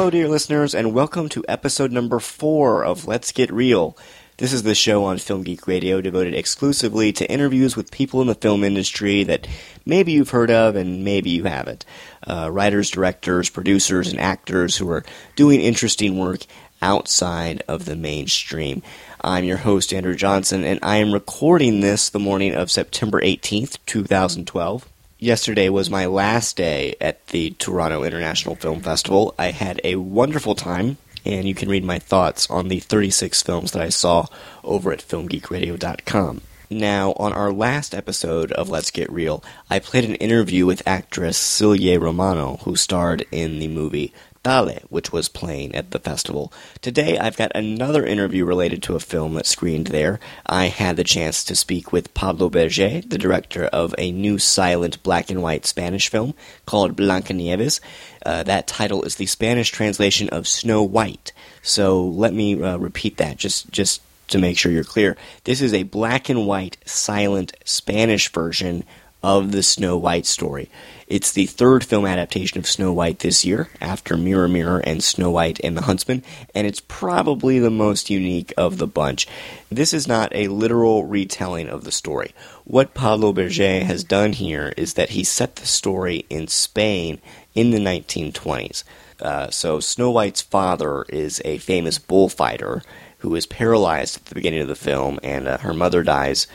Hello, dear listeners, and welcome to episode number four of Let's Get Real. This is the show on Film Geek Radio devoted exclusively to interviews with people in the film industry that maybe you've heard of and maybe you haven't. Uh, writers, directors, producers, and actors who are doing interesting work outside of the mainstream. I'm your host, Andrew Johnson, and I am recording this the morning of September 18th, 2012 yesterday was my last day at the Toronto International Film Festival. I had a wonderful time, and you can read my thoughts on the 36 films that I saw over at filmgeekradio.com. Now, on our last episode of Let's Get Real, I played an interview with actress Silje Romano, who starred in the movie Dale, which was playing at the festival. Today, I've got another interview related to a film that screened there. I had the chance to speak with Pablo Berger, the director of a new silent black and white Spanish film called Blancanieves. Uh, that title is the Spanish translation of Snow White. So let me uh, repeat that just just to make sure you're clear. This is a black and white silent Spanish version of the Snow White story. It's the third film adaptation of Snow White this year, after Mirror Mirror and Snow White and the Huntsman, and it's probably the most unique of the bunch. This is not a literal retelling of the story. What Pablo Berger has done here is that he set the story in Spain in the 1920s. Uh, so Snow White's father is a famous bullfighter who is paralyzed at the beginning of the film, and uh, her mother dies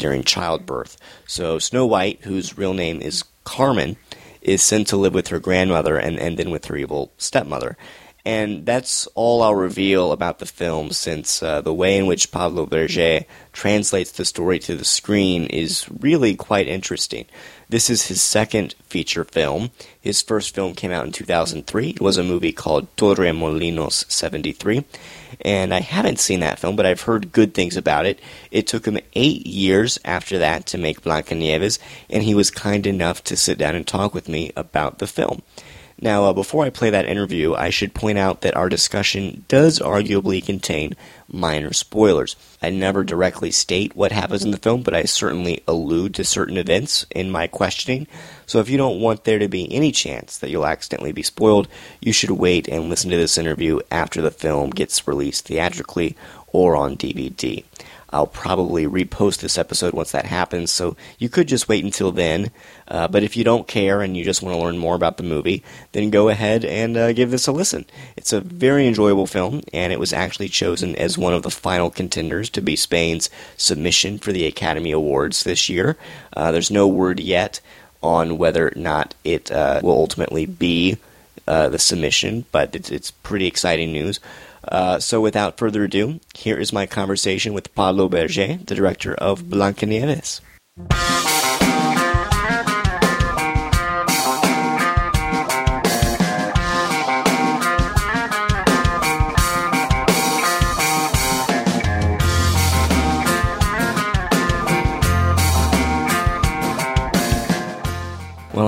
during childbirth. So Snow White, whose real name is Carmen, is sent to live with her grandmother and, and then with her evil stepmother. And that's all I'll reveal about the film, since uh, the way in which Pablo Berger translates the story to the screen is really quite interesting. This is his second feature film. His first film came out in 2003. It was a movie called Torremolinos 73. And I haven't seen that film, but I've heard good things about it. It took him eight years after that to make Blancanieves, and he was kind enough to sit down and talk with me about the film. Now, uh, before I play that interview, I should point out that our discussion does arguably contain minor spoilers. I never directly state what happens in the film, but I certainly allude to certain events in my questioning. So if you don't want there to be any chance that you'll accidentally be spoiled, you should wait and listen to this interview after the film gets released theatrically or on DVD. I'll probably repost this episode once that happens, so you could just wait until then. Uh, but if you don't care and you just want to learn more about the movie, then go ahead and uh, give this a listen. It's a very enjoyable film, and it was actually chosen as one of the final contenders to be Spain's submission for the Academy Awards this year. Uh, there's no word yet on whether or not it uh, will ultimately be uh, the submission, but it's, it's pretty exciting news. Uh, so, without further ado, here is my conversation with Pablo Berger, the director of Blancanieves.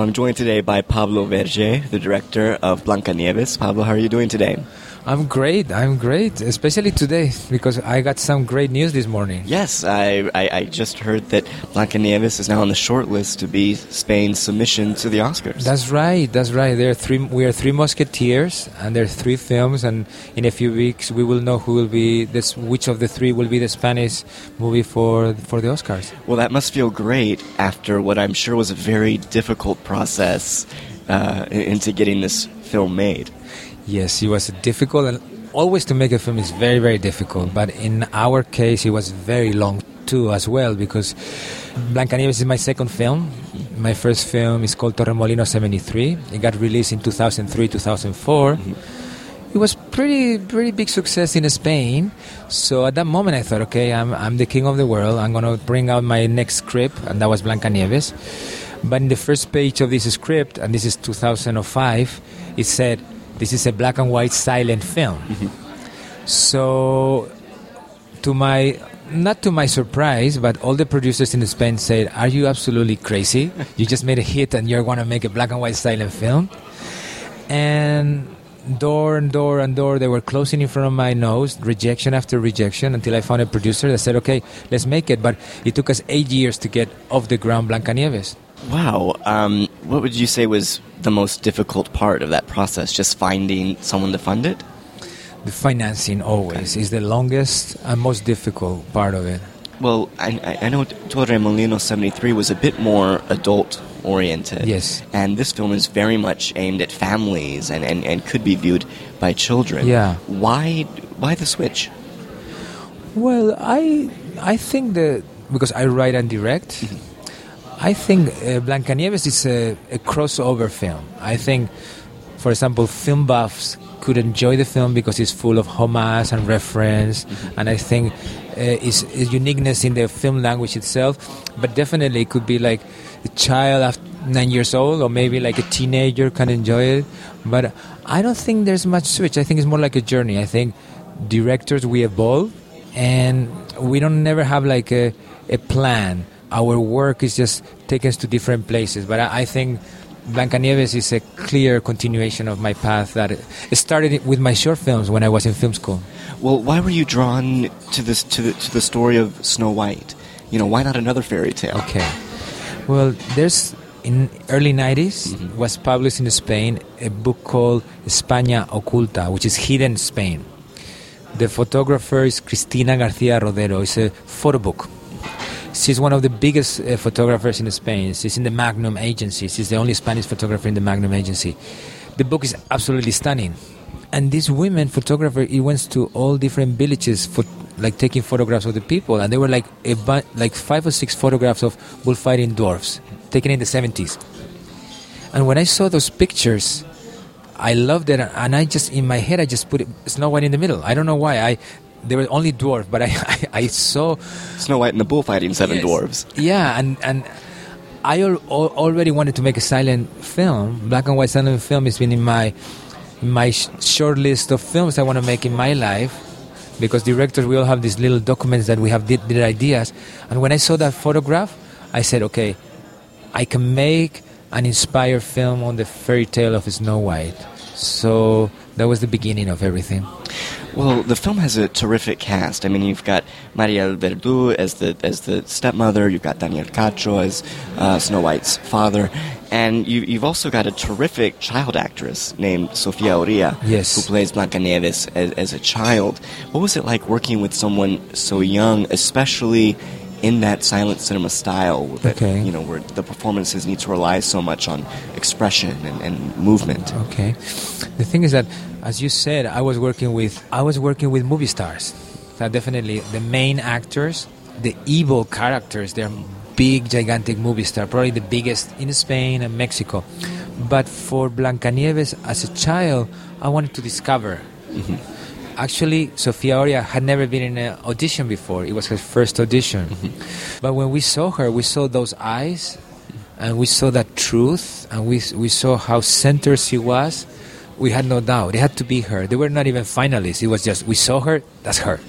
I'm joined today by Pablo Berger, the director of Blancanieves. Pablo, how are you doing today? I'm great. I'm great, especially today because I got some great news this morning. Yes, I, I, I just heard that Blancanieves is now on the short list to be Spain's submission to the Oscars. That's right. That's right. There are three. We are three Musketeers, and there are three films. And in a few weeks, we will know who will be this. Which of the three will be the Spanish movie for for the Oscars? Well, that must feel great after what I'm sure was a very difficult process uh, into getting this film made. Yes, it was difficult, and always to make a film is very, very difficult. But in our case, it was very long too, as well, because Blancanieves is my second film. My first film is called Torremolino 73. It got released in 2003, 2004. It was pretty, pretty big success in Spain. So at that moment, I thought, okay, I'm, I'm the king of the world. I'm to bring out my next script, and that was Blancanieves. But in the first page of this script, and this is 2005, it said, this is a black and white silent film. So to my not to my surprise, but all the producers in Spain said, "Are you absolutely crazy? You just made a hit and you're going to make a black and white silent film." And door and door and door, they were closing in front of my nose, rejection after rejection, until I found a producer that said, "Okay, let's make it." But it took us eight years to get off the ground Blancanieves. Wow. Um, what would you say was the most difficult part of that process? Just finding someone to fund it? The financing always is the longest and most difficult part of it. Well, I, I know Torremolinos 73 was a bit more adult oriented. Yes. And this film is very much aimed at families and, and, and could be viewed by children. Yeah. Why why the switch? Well, I I think that because I write and direct, I think uh, Blancanieves is a, a crossover film. I think, for example, film buffs could enjoy the film because it's full of homage and reference, and I think uh, is uniqueness in the film language itself. But definitely, it could be like a child after nine years old, or maybe like a teenager can enjoy it. But I don't think there's much switch. I think it's more like a journey. I think directors we evolve, and we don't never have like a, a plan. Our work is just taken us to different places. But I, I think Blancanieves is a clear continuation of my path that it started with my short films when I was in film school. Well, why were you drawn to this to the, to the story of Snow White? You know, why not another fairy tale? Okay. Well, there's in early 90s mm-hmm. was published in Spain a book called España Oculta, which is hidden Spain. The photographer is Cristina Garcia Rodero. It's a photo book. She's one of the biggest uh, photographers in Spain. She's in the Magnum agency. She's the only Spanish photographer in the Magnum agency. The book is absolutely stunning. And this women photographer, he went to all different villages for like taking photographs of the people, and there were like a bu- like five or six photographs of bullfighting dwarfs taken in the 70s. And when I saw those pictures, I loved it, and I just in my head I just put it, Snow White in the middle. I don't know why. I they were only dwarf, but I I, I saw Snow White and the Bullfighting Seven Yes. Dwarves. yeah, and and I al- al- already wanted to make a silent film. Black and white silent film has been in my in my sh- short list of films I want to make in my life. Because directors, we all have these little documents that we have did, did ideas. And when I saw that photograph, I said, okay, I can make an inspired film on the fairy tale of Snow White. So that was the beginning of everything. Well, the film has a terrific cast. I mean, you've got Maribel Verdú as the as the stepmother. You've got Daniel Cacho as uh, Snow White's father, and you, you've also got a terrific child actress named Sofia Oria, Yes. who plays Blancanieves as, as a child. What was it like working with someone so young, especially in that silent cinema style? That, Okay. You know, where the performances need to rely so much on expression and, and movement. Okay. The thing is that, as you said, I was working with I was working with movie stars. So definitely the main actors, the evil characters, they're big, gigantic movie star, probably the biggest in Spain and Mexico. But for Blancanieves as a child, I wanted to discover. Mm-hmm. Actually, Sofia Oria had never been in an audition before. It was her first audition. Mm-hmm. But when we saw her, we saw those eyes, and we saw that truth, and we we saw how centered she was. We had no doubt it had to be her. They were not even finalists. It was just we saw her. That's her,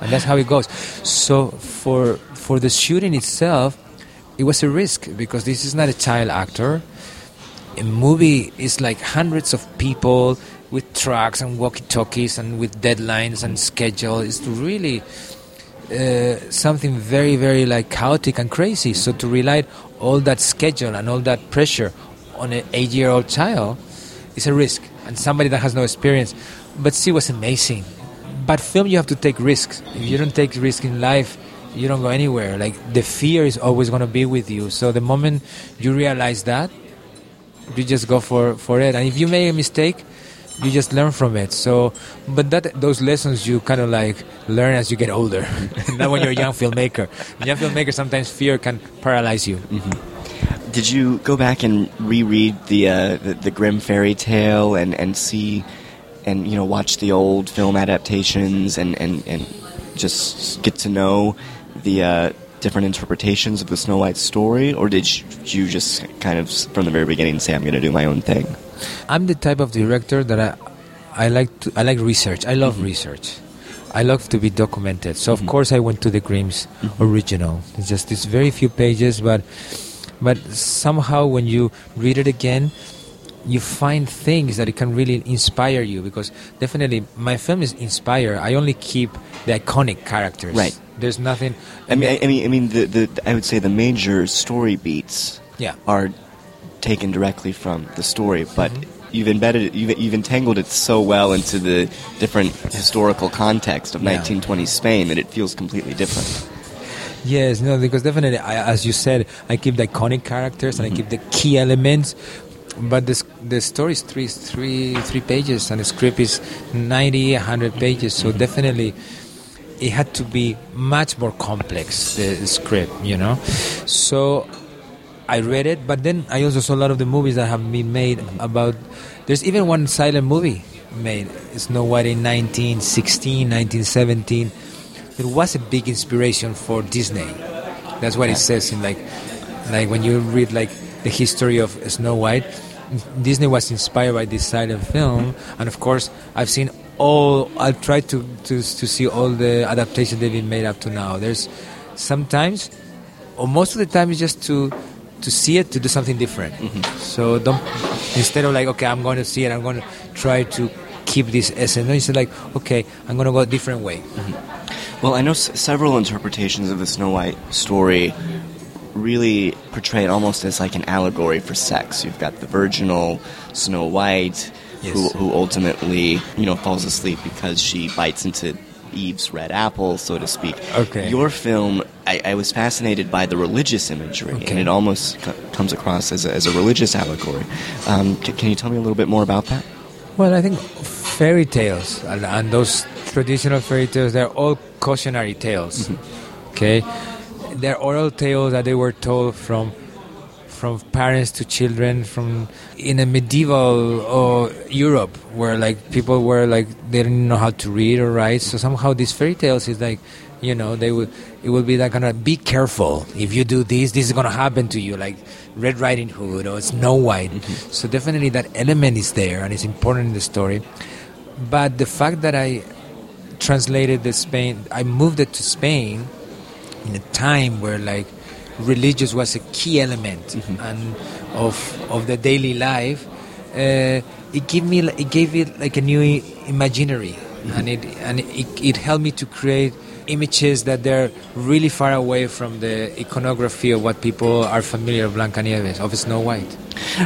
and that's how it goes. So for for the shooting itself, it was a risk because this is not a child actor. A movie is like hundreds of people with trucks and walkie-talkies and with deadlines and schedule. It's really uh, something very, very like chaotic and crazy. So to rely all that schedule and all that pressure on an eight-year-old child is a risk, and somebody that has no experience. But she was amazing. But film, you have to take risks. If you don't take risks in life, you don't go anywhere. Like the fear is always going to be with you. So the moment you realize that, you just go for for it. And if you make a mistake, you just learn from it. So, but that those lessons you kind of like learn as you get older, not when you're a young filmmaker. Young filmmaker sometimes fear can paralyze you. Did you go back and reread the uh, the, the Grimm fairy tale and, and see and you know watch the old film adaptations and, and, and just get to know the uh, different interpretations of the Snow White story, or did you just kind of from the very beginning say I'm going to do my own thing? I'm the type of director that I, I like to, I like research. I love research. I love to be documented. So Mm-hmm. of course I went to the Grimm's original. It's just this very few pages, but but somehow when you read it again, you find things that it can really inspire you because definitely my film is inspire. I only keep the iconic characters. Right. There's nothing. I mean, I, I mean, I mean, the, the I would say the major story beats yeah. are taken directly from the story, but Mm-hmm. you've embedded it, you've, you've entangled it so well into the different historical context of Yeah. 1920s Spain that it feels completely different. Yes, no, because definitely, I, as you said, I keep the iconic characters and I keep the key elements. But this the story is three, three, three pages, and the script is 90, 100 pages. So definitely, it had to be much more complex. The script, you know. So I read it, but then I also saw a lot of the movies that have been made about. There's even one silent movie made, Snow White in 1916, 1917. It was a big inspiration for Disney. That's what it says in like, like when you read like the history of Snow White. Disney was inspired by this silent film, and of course, I've seen all. I've tried to to to see all the adaptations they've been made up to now. There's sometimes, or most of the time, it's just to to see it to do something different. Mm-hmm. So don't instead of like okay, I'm going to see it, I'm going to try to keep this essence. No, it's like okay, I'm going to go a different way. Mm-hmm. Well, I know s- several interpretations of the Snow White story really portray it almost as like an allegory for sex. You've got the virginal Snow White, who, who ultimately, you know, falls asleep because she bites into Eve's red apple, so to speak. Okay. Your film, I, I was fascinated by the religious imagery, and it almost co- comes across as a, as a religious allegory. Um, c- can you tell me a little bit more about that? Well, I think fairy tales and, and those traditional fairy tales, they're all cautionary tales. Okay, they're oral tales that they were told from from parents to children from in a medieval uh, Europe where like people were like they didn't know how to read or write so somehow these fairy tales is like you know they would it will be like gonna be careful. If you do this this is gonna happen to you like Red Riding Hood or Snow White. Mm-hmm. So definitely that element is there and it's important in the story. But the fact that I translated the Spain I moved it to Spain in a time where like religious was a key element mm-hmm. and of of the daily life uh, it gave me it gave it like a new imaginary. Mm-hmm. And it and it, it helped me to create images that they're really far away from the iconography of what people are familiar of Blancanieves of Snow White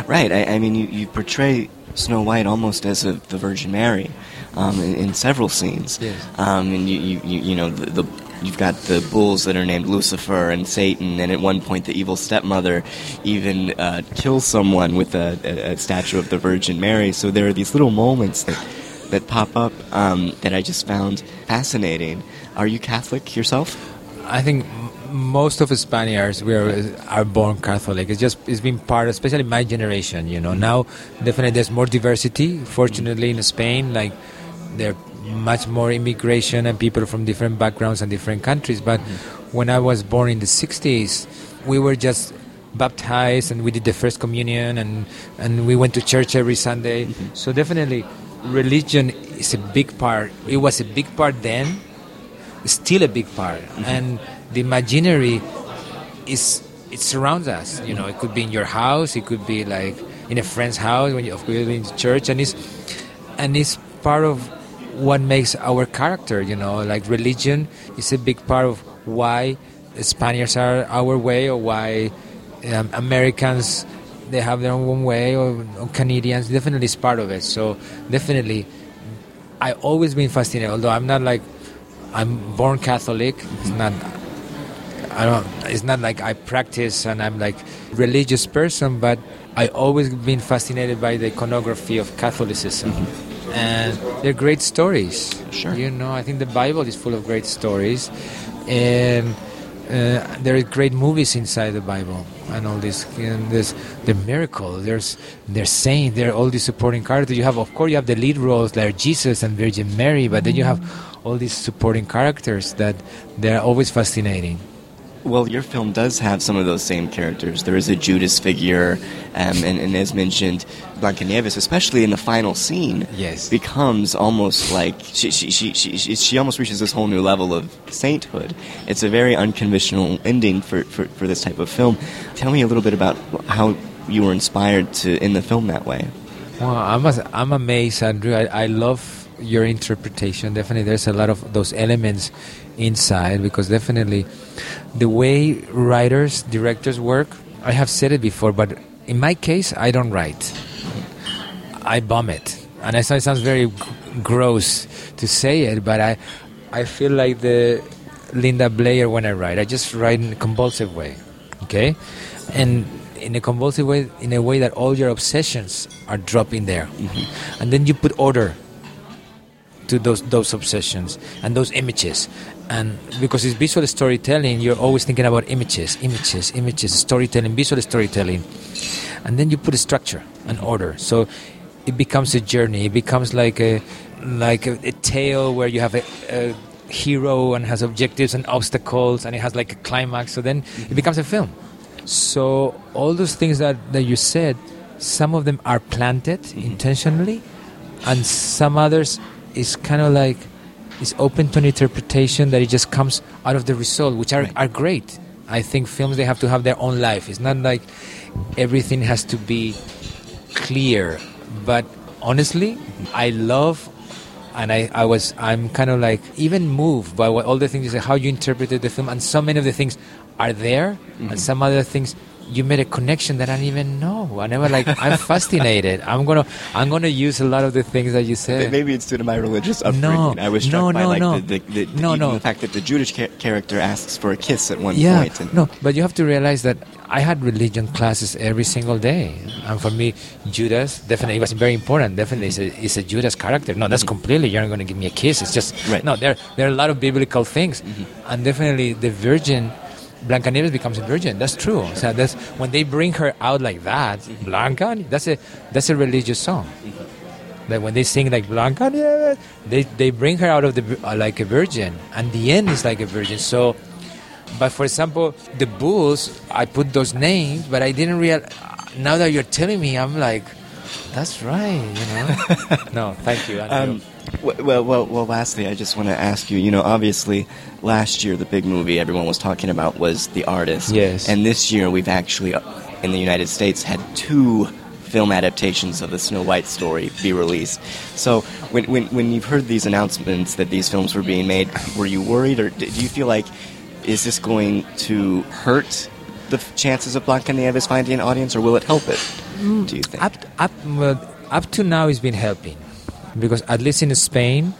Right. I, I mean, you, you portray Snow White almost as a, the Virgin Mary um, in, in several scenes. Yes. Um, and you, you, you, you know, the, the you've got the bulls that are named Lucifer and Satan, and at one point the evil stepmother even uh, kills someone with a, a, a statue of the Virgin Mary. So there are these little moments that that pop up um, that I just found fascinating. Are you Catholic yourself? I think most of the Spaniards we are, are born Catholic. It's just it's been part, especially my generation. You know, mm-hmm. now definitely there's more diversity. Fortunately, in Spain, like there are much more immigration and people from different backgrounds and different countries. But mm-hmm. when I was born in the '60s, we were just baptized and we did the first communion and and we went to church every Sunday. Mm-hmm. So definitely, religion is a big part. It was a big part then still a big part. And the imaginary is it surrounds us you know. It could be in your house it could be like in a friend's house when you of course in church and it's and it's part of what makes our character you know. Like religion is a big part of why spaniards are our way or why um, americans they have their own way or, or canadians definitely is part of it. So definitely i always been fascinated although i'm not like I'm born Catholic. It's not. I don't. It's not like I practice and I'm like religious person, but I always been fascinated by the iconography of Catholicism, and they're great stories. Sure. You know, I think the Bible is full of great stories, and uh, there are great movies inside the Bible and all this. And there's the miracle. There's there's saints. There are all these supporting characters. You have, of course, you have the lead roles like Jesus and Virgin Mary, but then you have all these supporting characters that they're always fascinating. Well, your film does have some of those same characters. There is a Judas figure, um, and, and as mentioned, Blanca Blancanieves, especially in the final scene, Yes. becomes almost like she, she, she, she, she, she almost reaches this whole new level of sainthood. It's a very unconventional ending for, for, for this type of film. Tell me a little bit about how you were inspired to in the film that way. Well, I'm, I'm amazed, Andrew. I, I love your interpretation. Definitely, there's a lot of those elements inside because definitely the way writers, directors work, I have said it before, but in my case, I don't write. I bomb it. And I know it sounds very gross to say it, but I, I feel like the Linda Blair when I write. I just write in a compulsive way, okay? And in a compulsive way, in a way that all your obsessions are dropping there. Mm-hmm. And then you put order to those those obsessions and those images. And because it's visual storytelling you're always thinking about images images images storytelling visual storytelling. And then you put a structure and order. So it becomes a journey. It becomes like a like a, a tale where you have a, a hero and has objectives and obstacles and it has like a climax. So then it mm-hmm. becomes a film. So all those things that, that you said some of them are planted mm-hmm. intentionally and some others is kind of like is open to an interpretation that it just comes out of the result, which are, Right. are great. I think films they have to have their own life. It's not like everything has to be clear. But honestly, mm-hmm. I love and I, I was I'm kind of like even moved by what all the things you say, how you interpreted the film, and so many of the things are there, and mm-hmm. some other things you made a connection that I didn't even know. I never like I'm fascinated. I'm gonna I'm gonna use a lot of the things that you said. Maybe it's due to my religious No, upbringing. I was struck no, by no, like no. the, the, the, No, no. the fact that the Judas cha- character asks for a kiss at one yeah, point. And, no, but you have to realize that I had religion classes every single day, and for me, Judas definitely was very important. Definitely, is a, is a Judas character. No, that's completely. You're not going to give me a kiss. It's just Mm-hmm. Right. Mm-hmm. no. There, there are a lot of biblical things, and definitely the Virgin. Blancanieves becomes a virgin. That's true. So that's when they bring her out like that. Blanca. That's a that's a religious song. That when they sing like Blanca, they they bring her out of the uh, like a virgin, and the end is like a virgin. So, but for example, the bulls, I put those names, but I didn't real. Now that you're telling me, I'm like, that's right. You know. no, thank you. Well, well, well. Lastly, I just want to ask you. You know, obviously, last year the big movie everyone was talking about was The Artist. Yes. And this year we've actually, uh, in the United States, had two film adaptations of the Snow White story be released. So, when when when you've heard these announcements that these films were being made, were you worried, or do you feel like is this going to hurt the chances of Blancanieves finding an audience, or will it help it? Do you think? up up up to now it's been helping because at least in Spain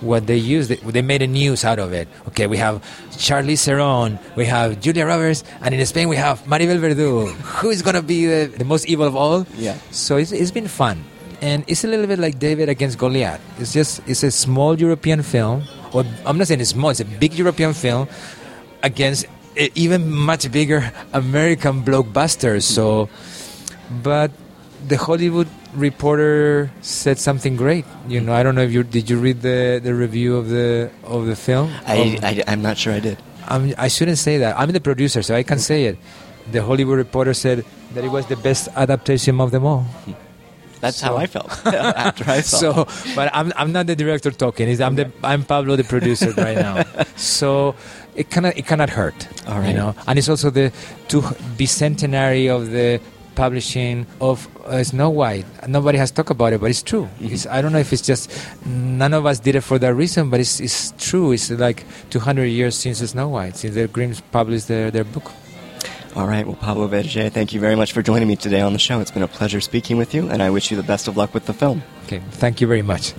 what they used they, made a news out of it. Okay we have Charlize Theron we have Julia Roberts and in Spain we have Maribel Verdú who is going to be the, the most evil of all. Yeah. so it's, it's been fun. And it's a little bit like David against Goliath. It's just it's a small European film or I'm not saying it's small it's a big European film against even much bigger American blockbusters so but the Hollywood reporter said something great. You know, I don't know if you did you read the, the review of the of the film. I, I, I'm not sure I did. I'm, I shouldn't say that. I'm the producer, so I can say it. The Hollywood reporter said that it was the best adaptation of them all. Hmm. That's So- how I felt after I saw. So, but I'm, I'm not the director talking. It's, I'm the I'm Pablo, the producer right now. So it cannot it cannot hurt. All right. You know, and it's also the two bicentenary of the publishing of uh, Snow White. Nobody has talked about it, but it's true. Mm-hmm. It's, I don't know if it's just none of us did it for that reason, but it's, it's true. It's like 200 years since Snow White, since the Grimms published their, their book. All right. Well, Pablo Berger, thank you very much for joining me today on the show. It's been a pleasure speaking with you, and I wish you the best of luck with the film. Okay, thank you very much.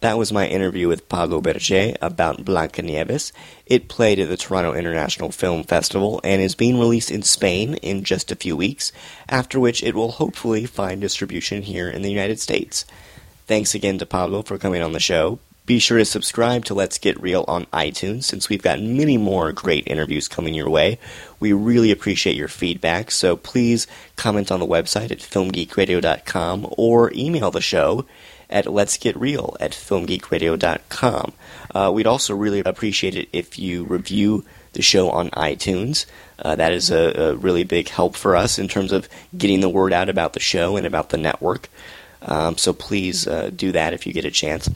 That was my interview with Pablo Berger about Blancanieves. It played at the Toronto International Film Festival and is being released in Spain in just a few weeks, after which it will hopefully find distribution here in the United States. Thanks again to Pablo for coming on the show. Be sure to subscribe to Let's Get Real on iTunes since we've got many more great interviews coming your way. We really appreciate your feedback, so please comment on the website at filmgeekradio.com or email the show at let's get real at filmgeekradio.com. Uh, we'd also really appreciate it if you review the show on iTunes. Uh, that is a, a, really big help for us in terms of getting the word out about the show and about the network. Um, so please uh, do that if you get a chance.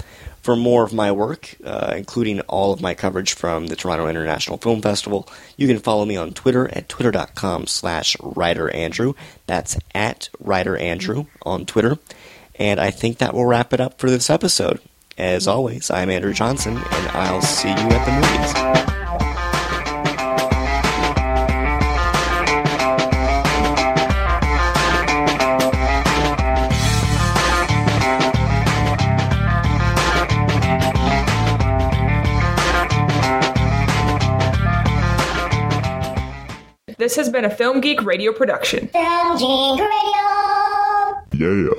For more of my work, uh, including all of my coverage from the Toronto International Film Festival, you can follow me on Twitter at twitter.com slash writerandrew. That's at writerandrew on Twitter. And I think that will wrap it up for this episode. As always, I'm Andrew Johnson, and I'll see you at the movies. This has been a Film Geek Radio production. Film Geek Radio. Yeah.